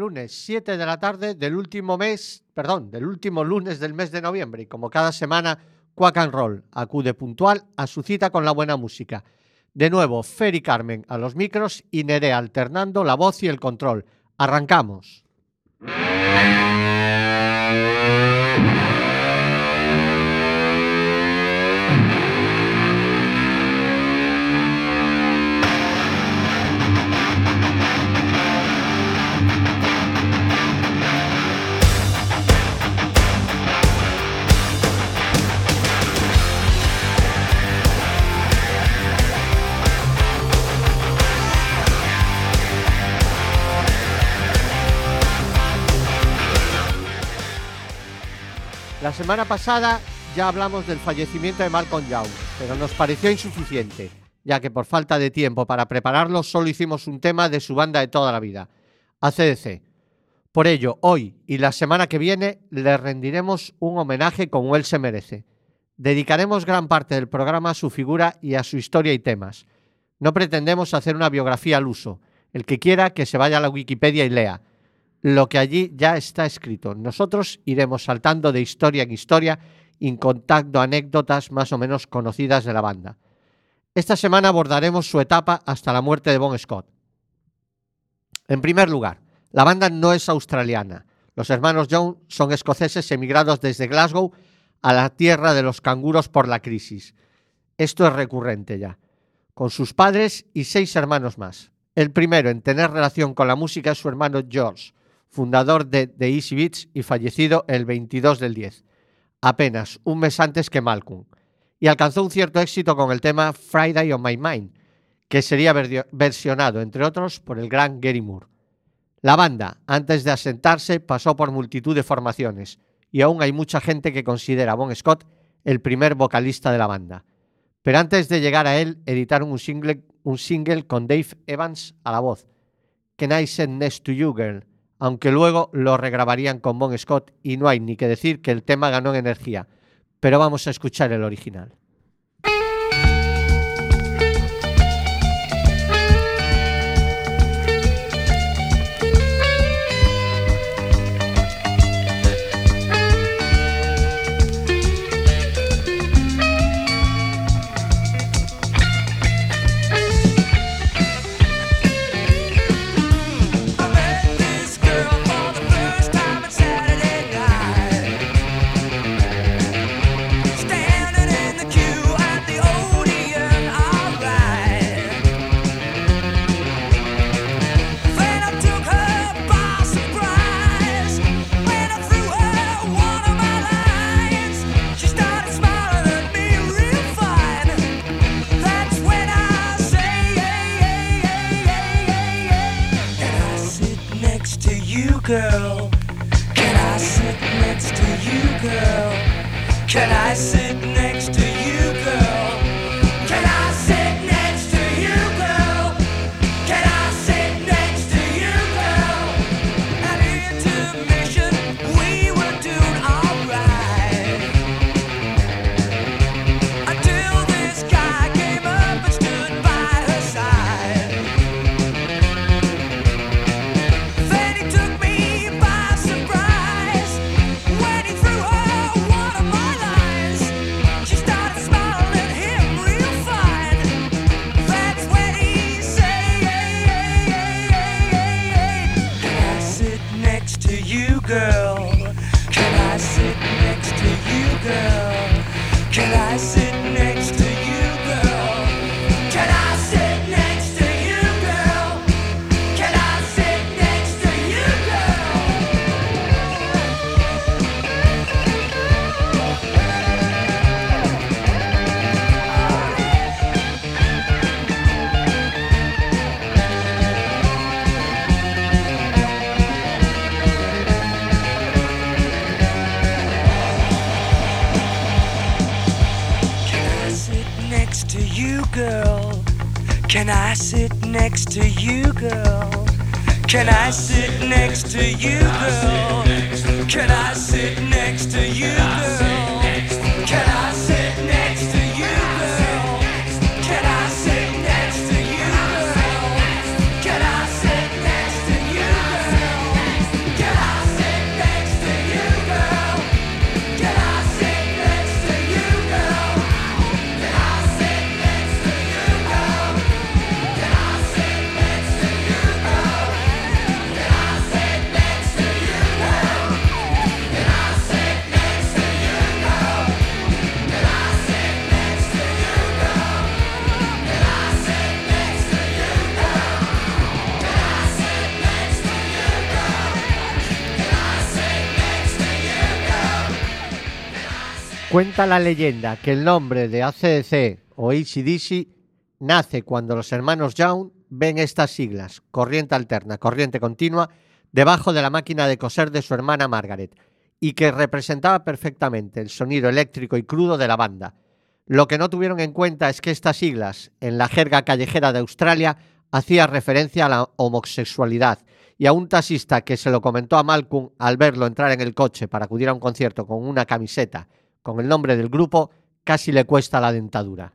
lunes 7 de la tarde del último mes, perdón, del último lunes del mes de noviembre y como cada semana Quack and Roll acude puntual a su cita con la buena música. De nuevo, Fer y Carmen a los micros y Nerea alternando la voz y el control. Arrancamos. La semana pasada ya hablamos del fallecimiento de Malcolm Young, pero nos pareció insuficiente, ya que por falta de tiempo para prepararlo solo hicimos un tema de su banda de toda la vida, ACDC. Por ello, hoy y la semana que viene le rendiremos un homenaje como él se merece. Dedicaremos gran parte del programa a su figura y a su historia y temas. No pretendemos hacer una biografía al uso. El que quiera que se vaya a la Wikipedia y lea lo que allí ya está escrito. Nosotros iremos saltando de historia en historia y contando anécdotas más o menos conocidas de la banda. Esta semana abordaremos su etapa hasta la muerte de Bon Scott. En primer lugar, la banda no es australiana. Los hermanos Young son escoceses emigrados desde Glasgow a la tierra de los canguros por la crisis. Esto es recurrente ya. Con sus padres y seis hermanos más. El primero en tener relación con la música es su hermano George, fundador de The Easy Beats y fallecido el 22 del 10, apenas un mes antes que Malcolm, y alcanzó un cierto éxito con el tema Friday on My Mind, que sería versionado, entre otros, por el gran Gary Moore. La banda, antes de asentarse, pasó por multitud de formaciones, y aún hay mucha gente que considera a Bon Scott el primer vocalista de la banda. Pero antes de llegar a él, editaron un single, un single con Dave Evans a la voz, Can I Send Next to You Girl, aunque luego lo regrabarían con Bon Scott y no hay ni que decir que el tema ganó en energía. Pero vamos a escuchar el original. Cuenta la leyenda que el nombre de ACDC o ACDC nace cuando los hermanos Young ven estas siglas, corriente alterna, corriente continua, debajo de la máquina de coser de su hermana Margaret, y que representaba perfectamente el sonido eléctrico y crudo de la banda. Lo que no tuvieron en cuenta es que estas siglas, en la jerga callejera de Australia, hacía referencia a la homosexualidad, y a un taxista que se lo comentó a Malcolm al verlo entrar en el coche para acudir a un concierto con una camiseta con el nombre del grupo, casi le cuesta la dentadura.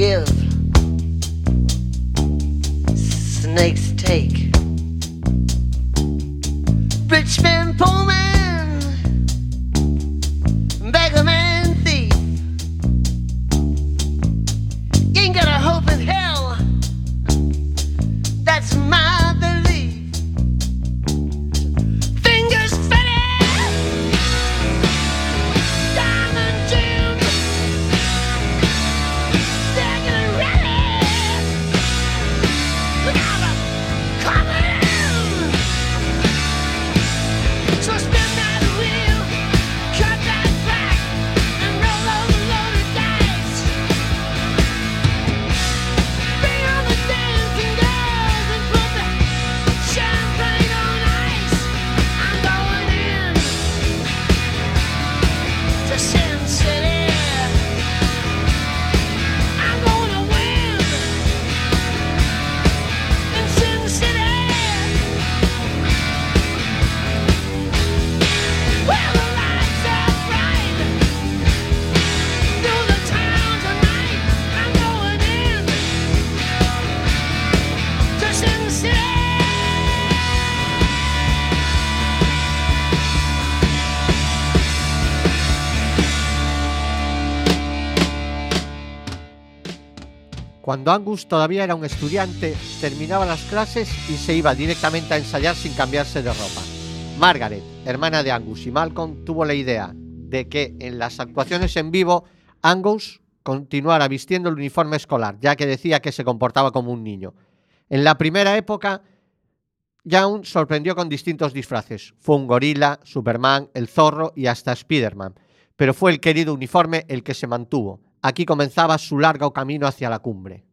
Give, Cuando Angus todavía era un estudiante, terminaba las clases y se iba directamente a ensayar sin cambiarse de ropa. Margaret, hermana de Angus y Malcolm, tuvo la idea de que en las actuaciones en vivo Angus continuara vistiendo el uniforme escolar, ya que decía que se comportaba como un niño. En la primera época, Young sorprendió con distintos disfraces. Fue un gorila, Superman, el zorro y hasta Spider-Man. Pero fue el querido uniforme el que se mantuvo. Aquí comenzaba su largo camino hacia la cumbre.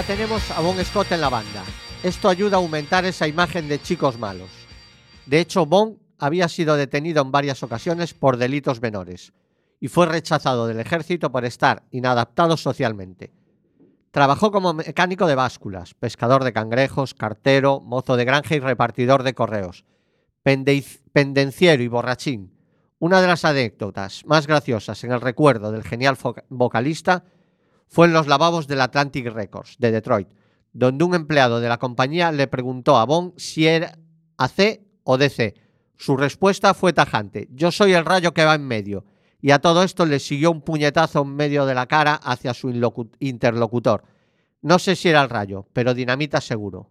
Ya tenemos a Bon Scott en la banda. Esto ayuda a aumentar esa imagen de chicos malos. De hecho, Bon había sido detenido en varias ocasiones por delitos menores y fue rechazado del ejército por estar inadaptado socialmente. Trabajó como mecánico de básculas, pescador de cangrejos, cartero, mozo de granja y repartidor de correos, pendenciero y borrachín. Una de las anécdotas más graciosas en el recuerdo del genial vocalista fue en los lavabos del Atlantic Records de Detroit, donde un empleado de la compañía le preguntó a Bon si era AC o DC. Su respuesta fue tajante: Yo soy el rayo que va en medio. Y a todo esto le siguió un puñetazo en medio de la cara hacia su interlocutor. No sé si era el rayo, pero dinamita seguro.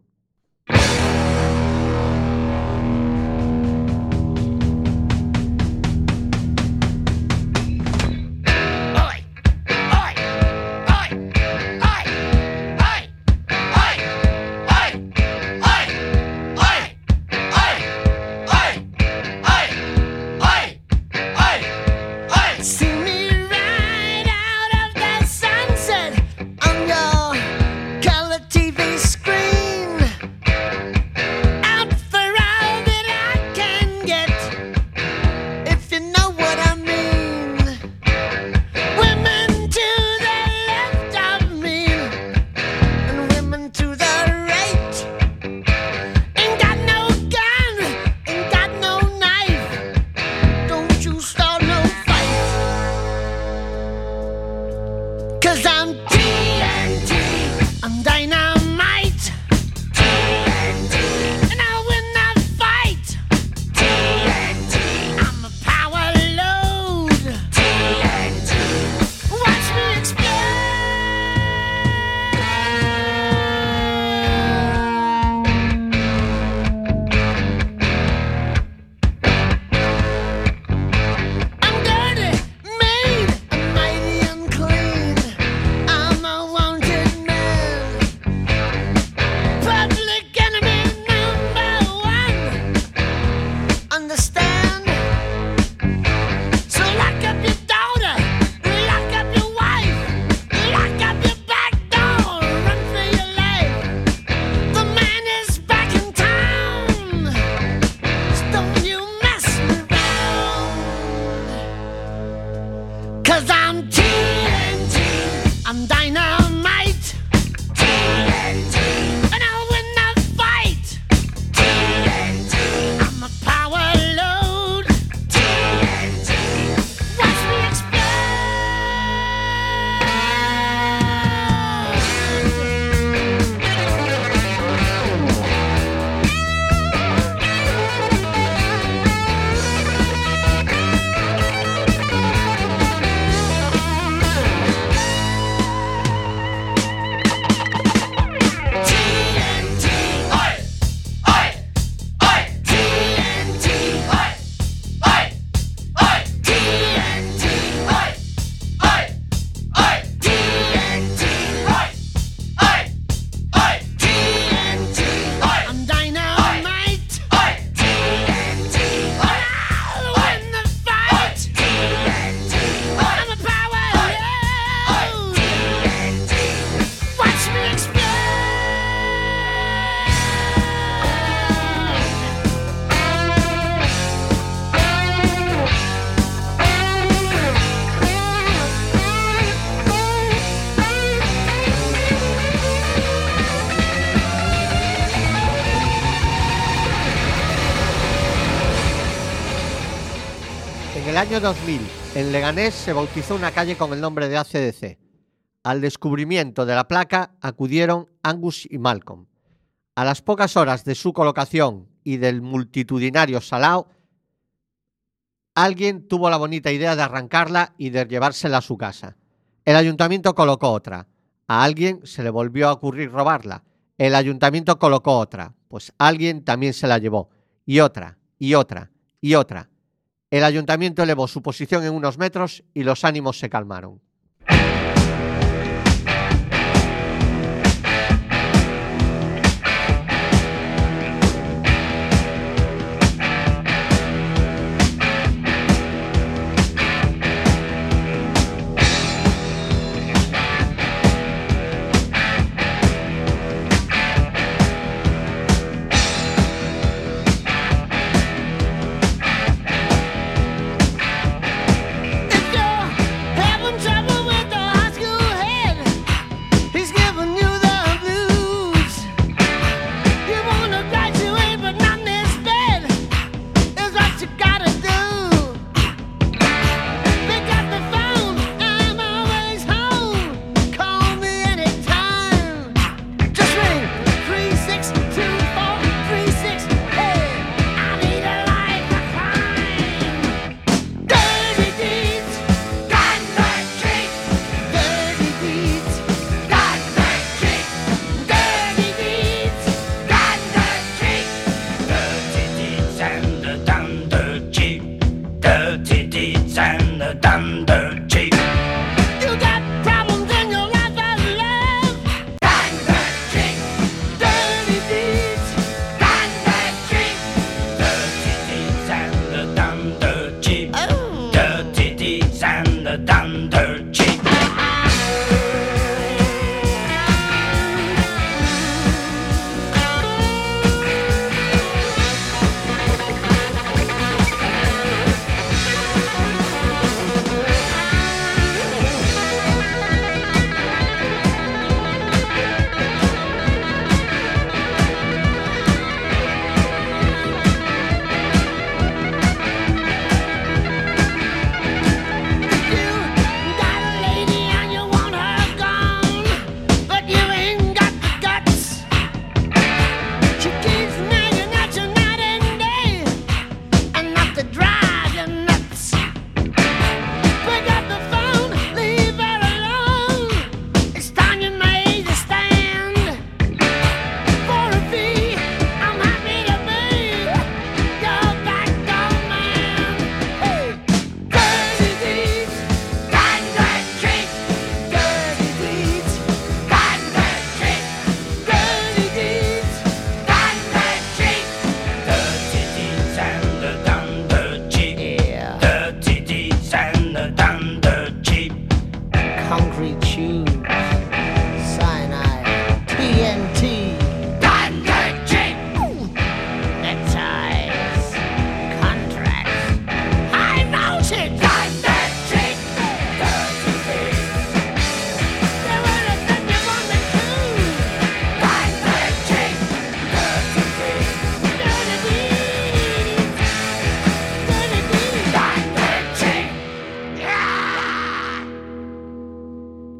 Año 2000, en Leganés se bautizó una calle con el nombre de ACDC. Al descubrimiento de la placa acudieron Angus y Malcolm. A las pocas horas de su colocación y del multitudinario salao, alguien tuvo la bonita idea de arrancarla y de llevársela a su casa. El ayuntamiento colocó otra. A alguien se le volvió a ocurrir robarla. El ayuntamiento colocó otra. Pues alguien también se la llevó. Y otra, y otra, y otra. El ayuntamiento elevó su posición en unos metros y los ánimos se calmaron.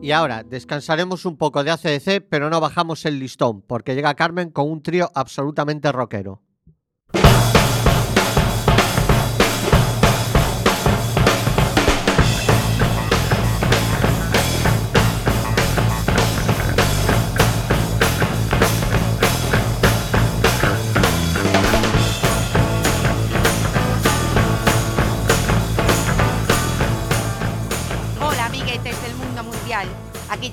Y ahora descansaremos un poco de ACDC, pero no bajamos el listón, porque llega Carmen con un trío absolutamente rockero.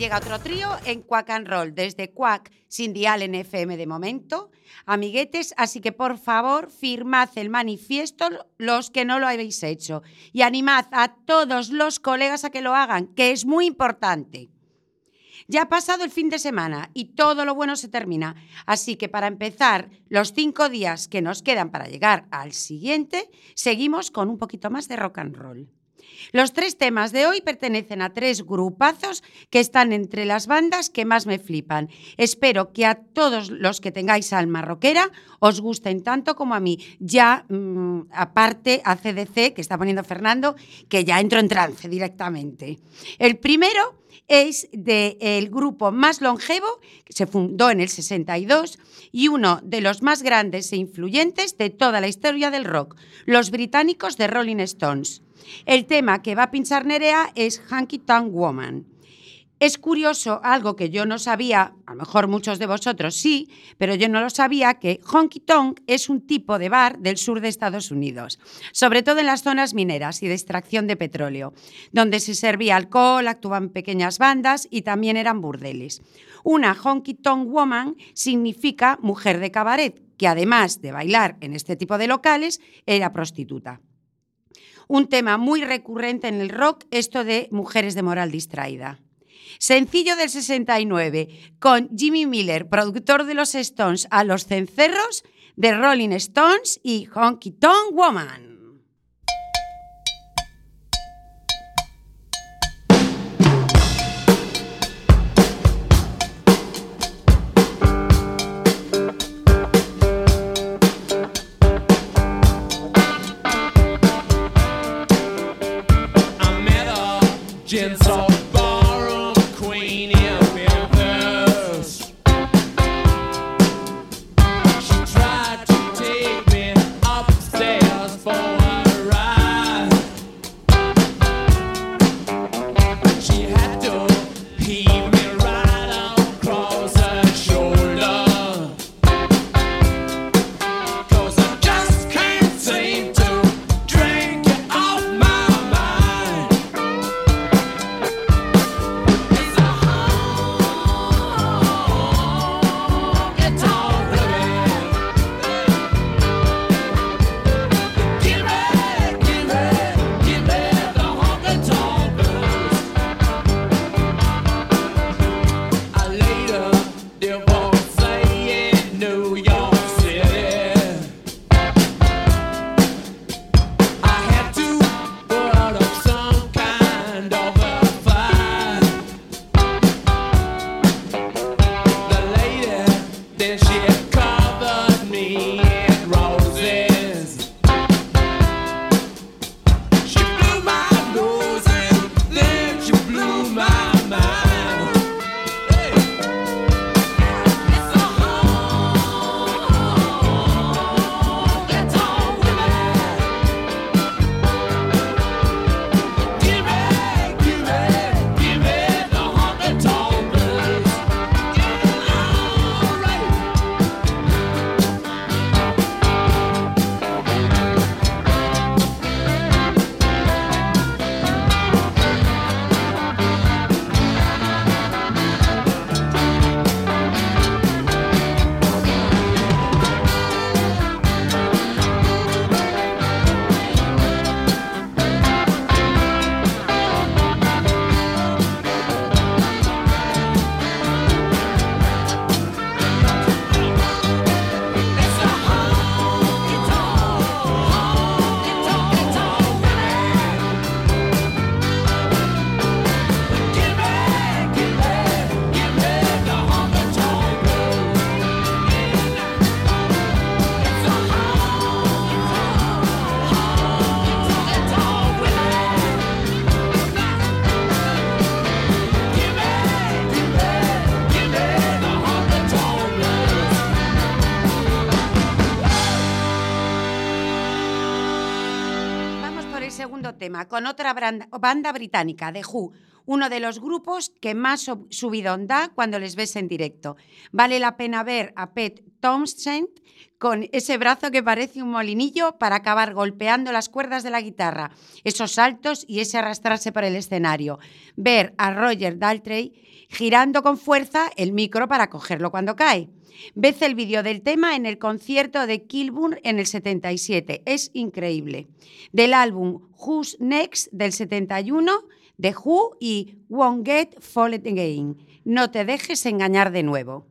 Llega otro trío en Quack and Roll, desde Quack, sin dial en FM de momento. Amiguetes, así que por favor, firmad el manifiesto los que no lo habéis hecho y animad a todos los colegas a que lo hagan, que es muy importante. Ya ha pasado el fin de semana y todo lo bueno se termina. Así que para empezar, los cinco días que nos quedan para llegar al siguiente, seguimos con un poquito más de rock and roll. Los tres temas de hoy pertenecen a tres grupazos que están entre las bandas que más me flipan. Espero que a todos los que tengáis alma rockera os gusten tanto como a mí. Ya, mm, aparte, a CDC, que está poniendo Fernando, que ya entro en trance directamente. El primero es del grupo más longevo, que se fundó en el 62, y uno de los más grandes e influyentes de toda la historia del rock, los británicos de Rolling Stones. El tema que va a pinchar Nerea es Hanky Tonk Woman. Es curioso, algo que yo no sabía, a lo mejor muchos de vosotros sí, pero yo no lo sabía, que honky tonk es un tipo de bar del sur de Estados Unidos, sobre todo en las zonas mineras y de extracción de petróleo, donde se servía alcohol, actuaban pequeñas bandas y también eran burdeles. Una honky tonk woman significa mujer de cabaret, que además de bailar en este tipo de locales, era prostituta un tema muy recurrente en el rock, esto de mujeres de moral distraída. Sencillo del 69, con Jimmy Miller, productor de los Stones, a los cencerros de Rolling Stones y Honky Tonk Woman. con otra banda, banda británica, The Who, uno de los grupos que más subidón da cuando les ves en directo. Vale la pena ver a Pet Townshend con ese brazo que parece un molinillo para acabar golpeando las cuerdas de la guitarra, esos saltos y ese arrastrarse por el escenario. Ver a Roger Daltrey girando con fuerza el micro para cogerlo cuando cae. Ved el vídeo del tema en el concierto de Kilburn en el 77. Es increíble. Del álbum Who's Next del 71, de Who y Won't Get Fooled Again. No te dejes engañar de nuevo.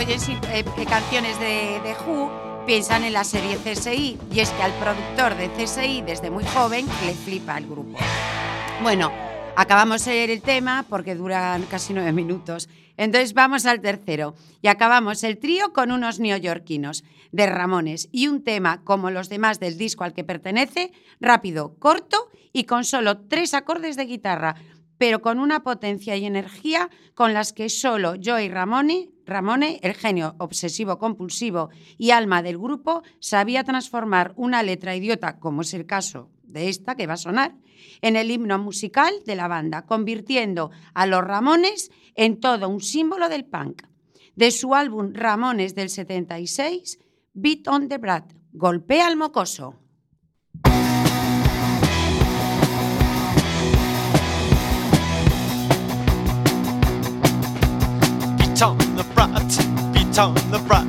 Oyen eh, eh, canciones de, de Who, piensan en la serie CSI. Y es que al productor de CSI, desde muy joven, le flipa el grupo. Bueno, acabamos el tema porque duran casi nueve minutos. Entonces vamos al tercero. Y acabamos el trío con unos neoyorquinos de Ramones y un tema como los demás del disco al que pertenece, rápido, corto y con solo tres acordes de guitarra, pero con una potencia y energía con las que solo Joey Ramone, Ramone, el genio obsesivo compulsivo y alma del grupo, sabía transformar una letra idiota, como es el caso de esta que va a sonar, en el himno musical de la banda, convirtiendo a los Ramones en todo un símbolo del punk. De su álbum Ramones del 76, Beat on the Brat, Golpea al mocoso. The brat, beat on the brat,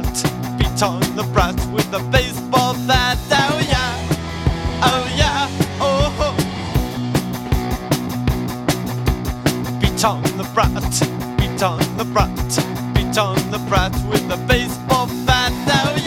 beat on the brat with a baseball bat. Oh yeah, oh yeah, oh. ho. Beat on the brat, beat on the brat, beat on the brat with a baseball bat. Oh yeah,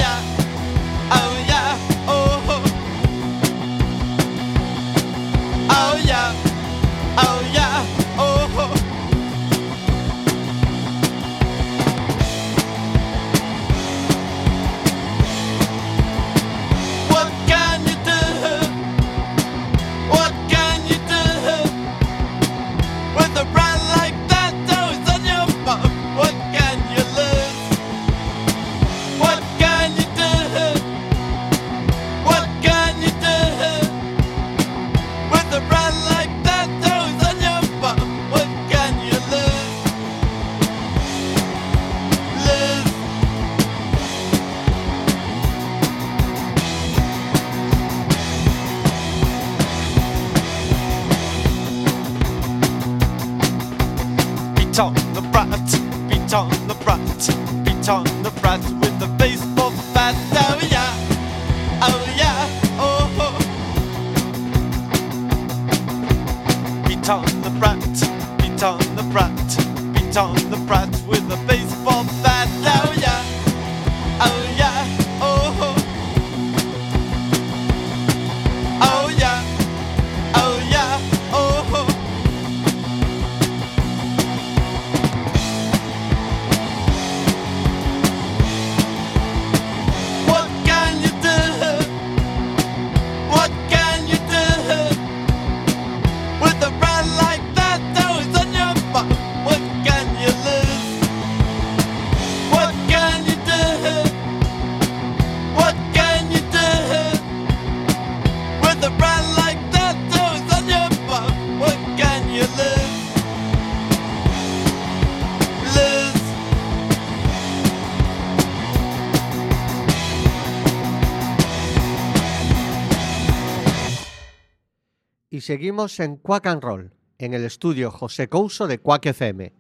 seguimos en Quack and Roll, en el estudio José Couso de Quack FM.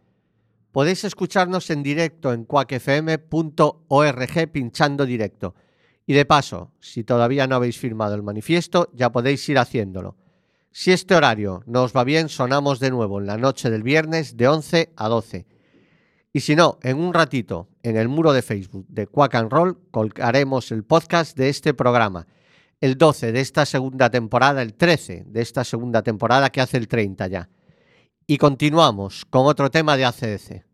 Podéis escucharnos en directo en quackfm.org pinchando directo. Y de paso, si todavía no habéis firmado el manifiesto, ya podéis ir haciéndolo. Si este horario no os va bien, sonamos de nuevo en la noche del viernes de 11 a 12. Y si no, en un ratito, en el muro de Facebook de Quack and Roll, colgaremos el podcast de este programa el 12 de esta segunda temporada, el 13 de esta segunda temporada que hace el 30 ya. Y continuamos con otro tema de ACDC.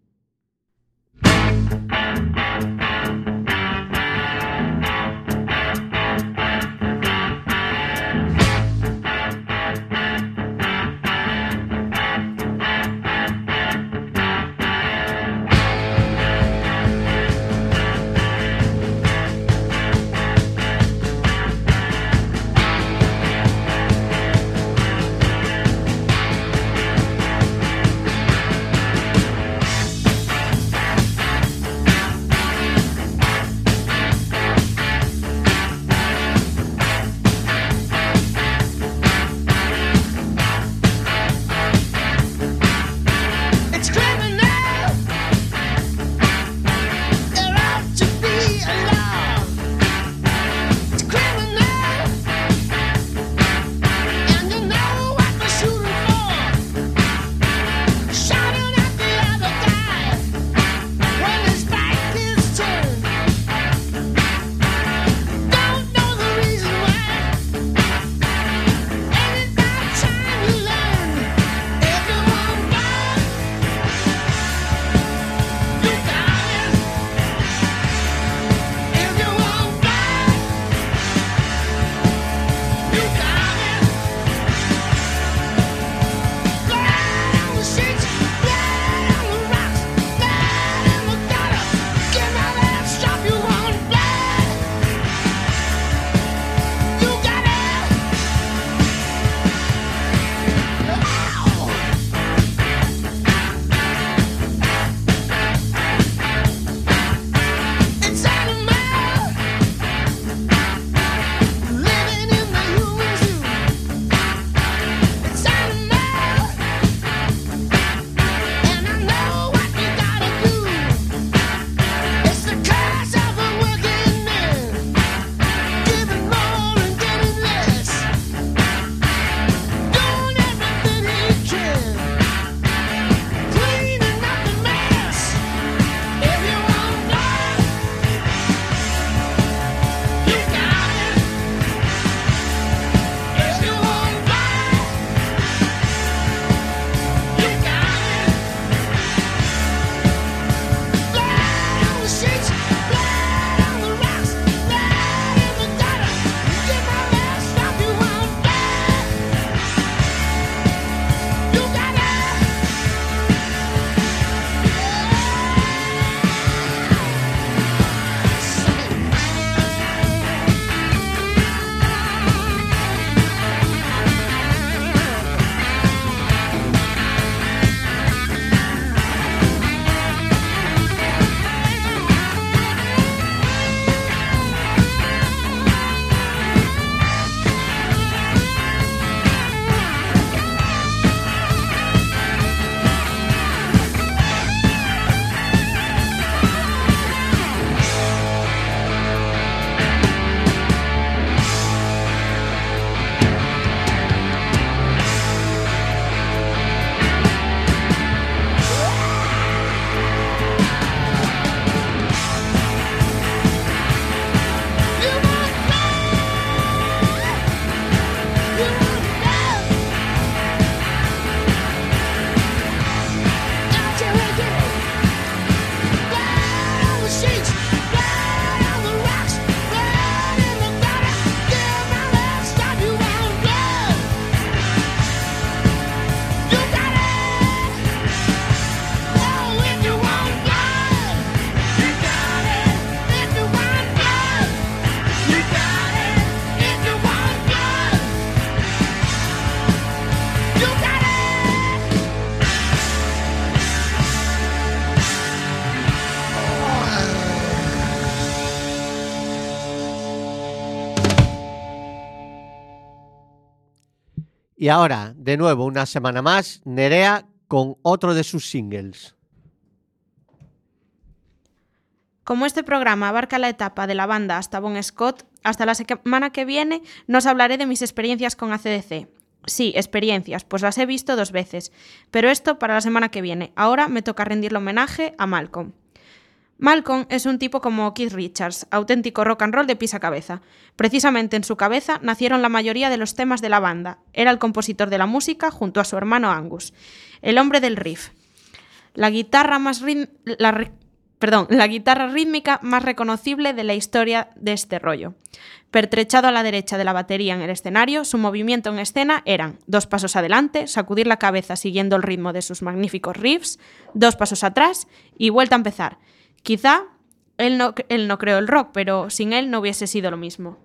Ahora, de nuevo, una semana más, Nerea con otro de sus singles. Como este programa abarca la etapa de la banda hasta Bon Scott, hasta la semana que viene nos hablaré de mis experiencias con ACDC. Sí, experiencias, pues las he visto dos veces, pero esto para la semana que viene. Ahora me toca rendirle homenaje a Malcolm. Malcolm es un tipo como Keith Richards, auténtico rock and roll de pisa cabeza. Precisamente en su cabeza nacieron la mayoría de los temas de la banda. Era el compositor de la música junto a su hermano Angus, el hombre del riff. La guitarra más perdón, la guitarra rítmica más reconocible de la historia de este rollo. Pertrechado a la derecha de la batería en el escenario, su movimiento en escena eran dos pasos adelante, sacudir la cabeza siguiendo el ritmo de sus magníficos riffs, dos pasos atrás y vuelta a empezar. Quizá él no, él no creó el rock, pero sin él no hubiese sido lo mismo.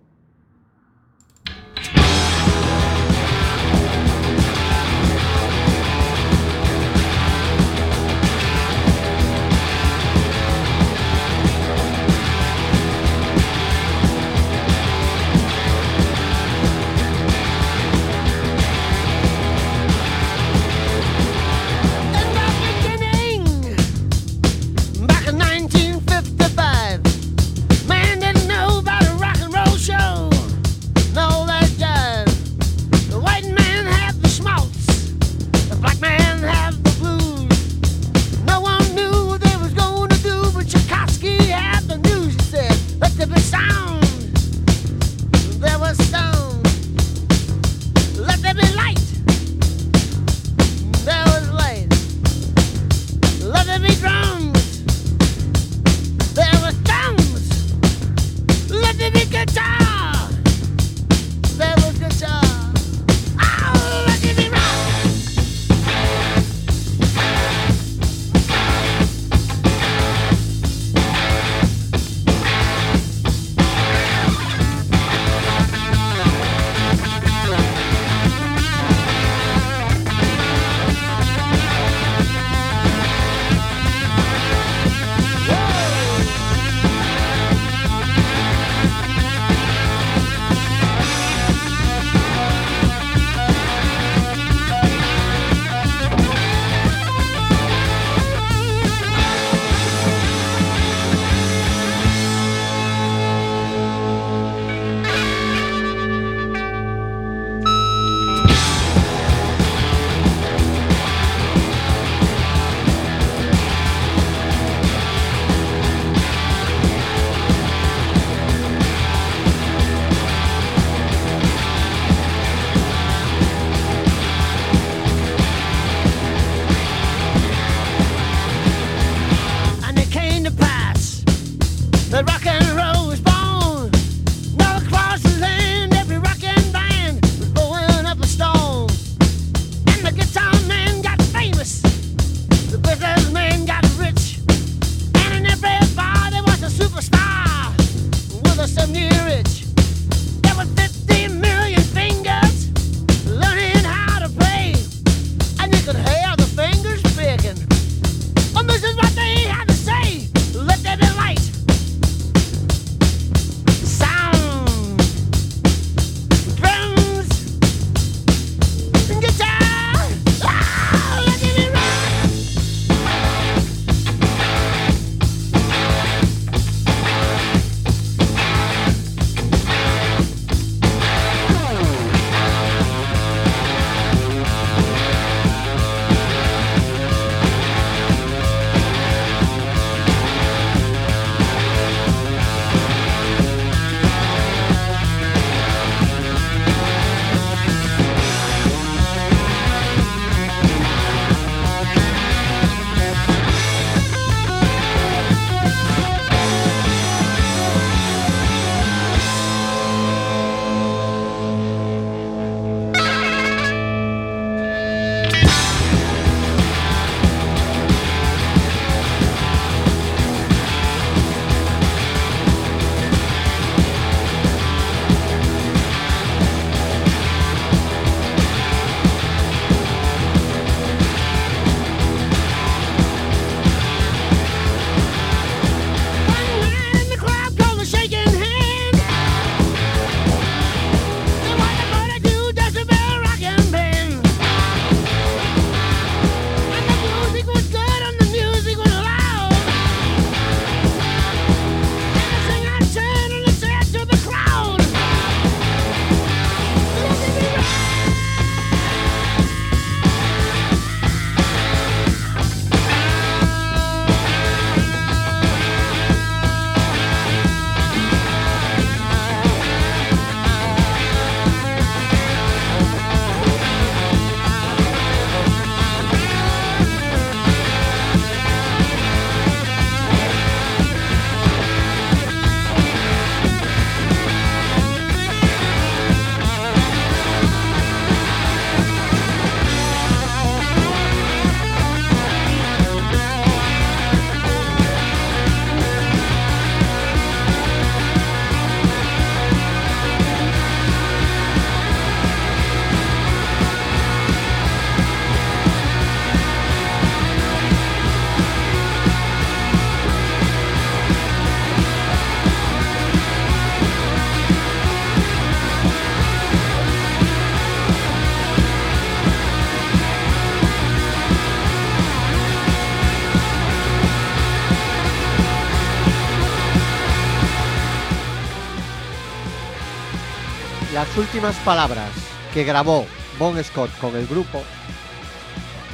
Las últimas palabras que grabó Bon Scott con el grupo,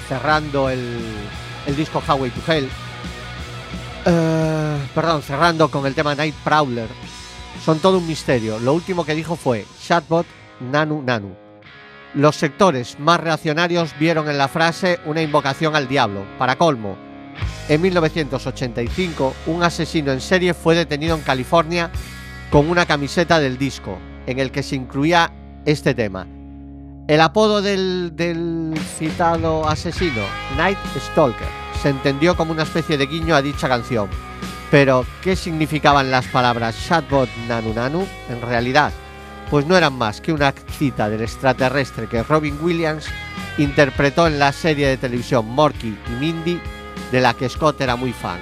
cerrando el, el disco Highway to Hell, eh, perdón, cerrando con el tema Night Prowler, son todo un misterio. Lo último que dijo fue Chatbot Nanu Nanu. Los sectores más reaccionarios vieron en la frase una invocación al diablo. Para colmo, en 1985 un asesino en serie fue detenido en California con una camiseta del disco, en el que se incluía este tema. El apodo del, citado asesino, Night Stalker, se entendió como una especie de guiño a dicha canción. Pero, ¿qué significaban las palabras Chatbot Nanu Nanu? En realidad, pues no eran más que una cita del extraterrestre que Robin Williams interpretó en la serie de televisión Morky y Mindy, de la que Scott era muy fan.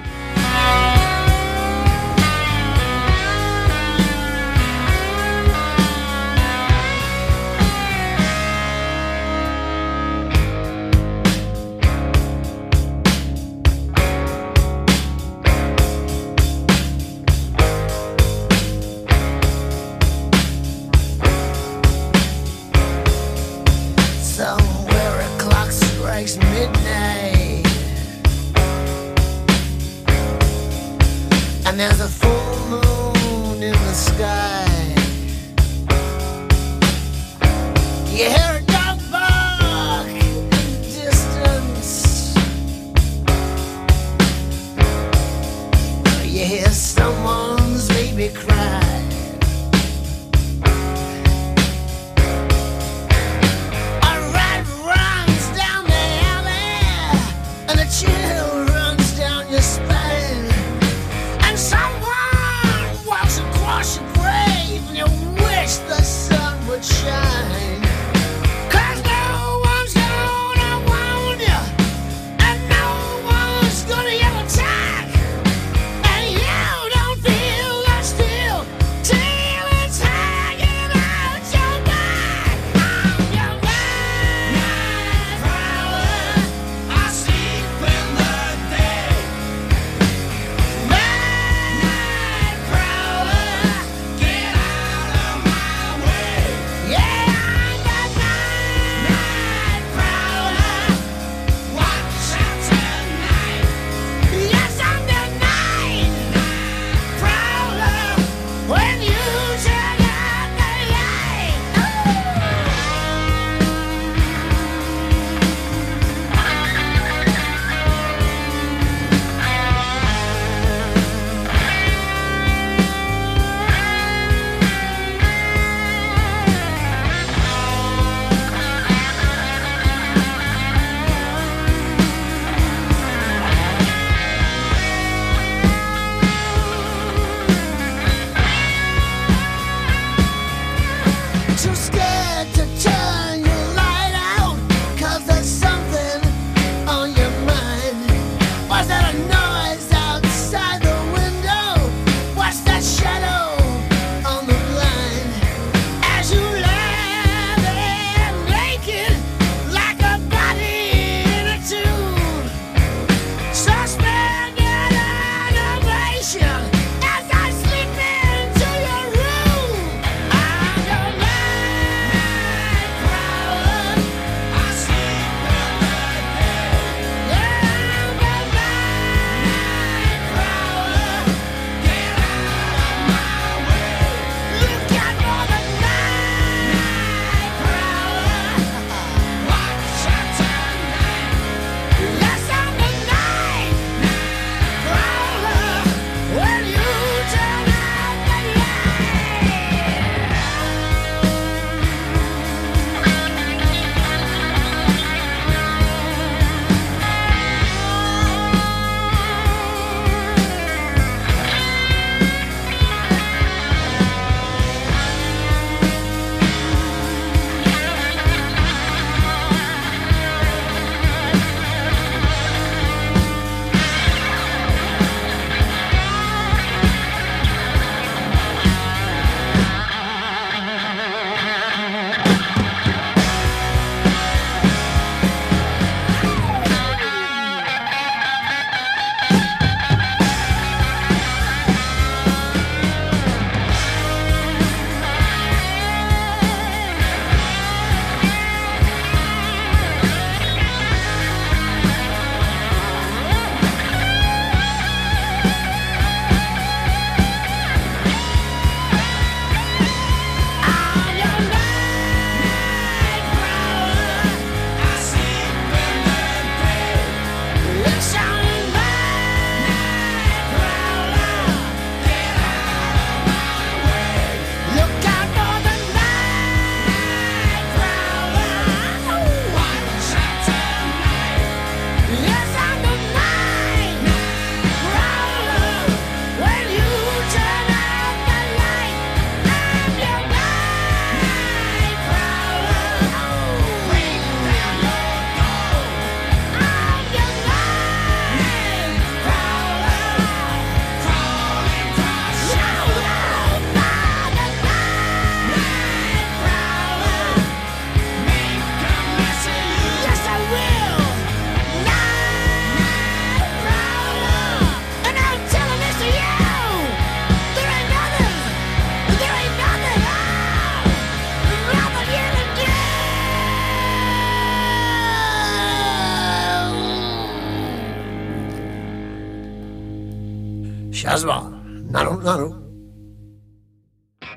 Shasba, Naru Naru.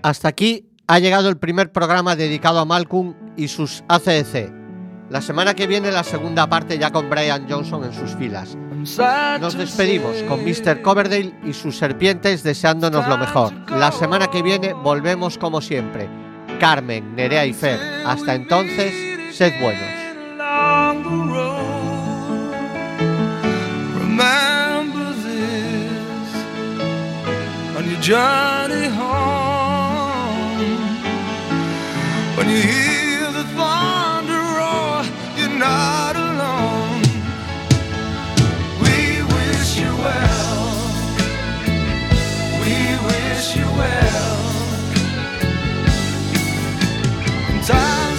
Hasta aquí ha llegado el primer programa dedicado a Malcolm y sus ACDC. La semana que viene la segunda parte ya con Brian Johnson en sus filas. Nos despedimos con Mr. Coverdale y sus serpientes deseándonos lo mejor. La semana que viene volvemos como siempre. Carmen, Nerea y Fer. Hasta entonces, sed buenos. journey home. When you hear the thunder roar, you're not alone. We wish you well. We wish you well. Time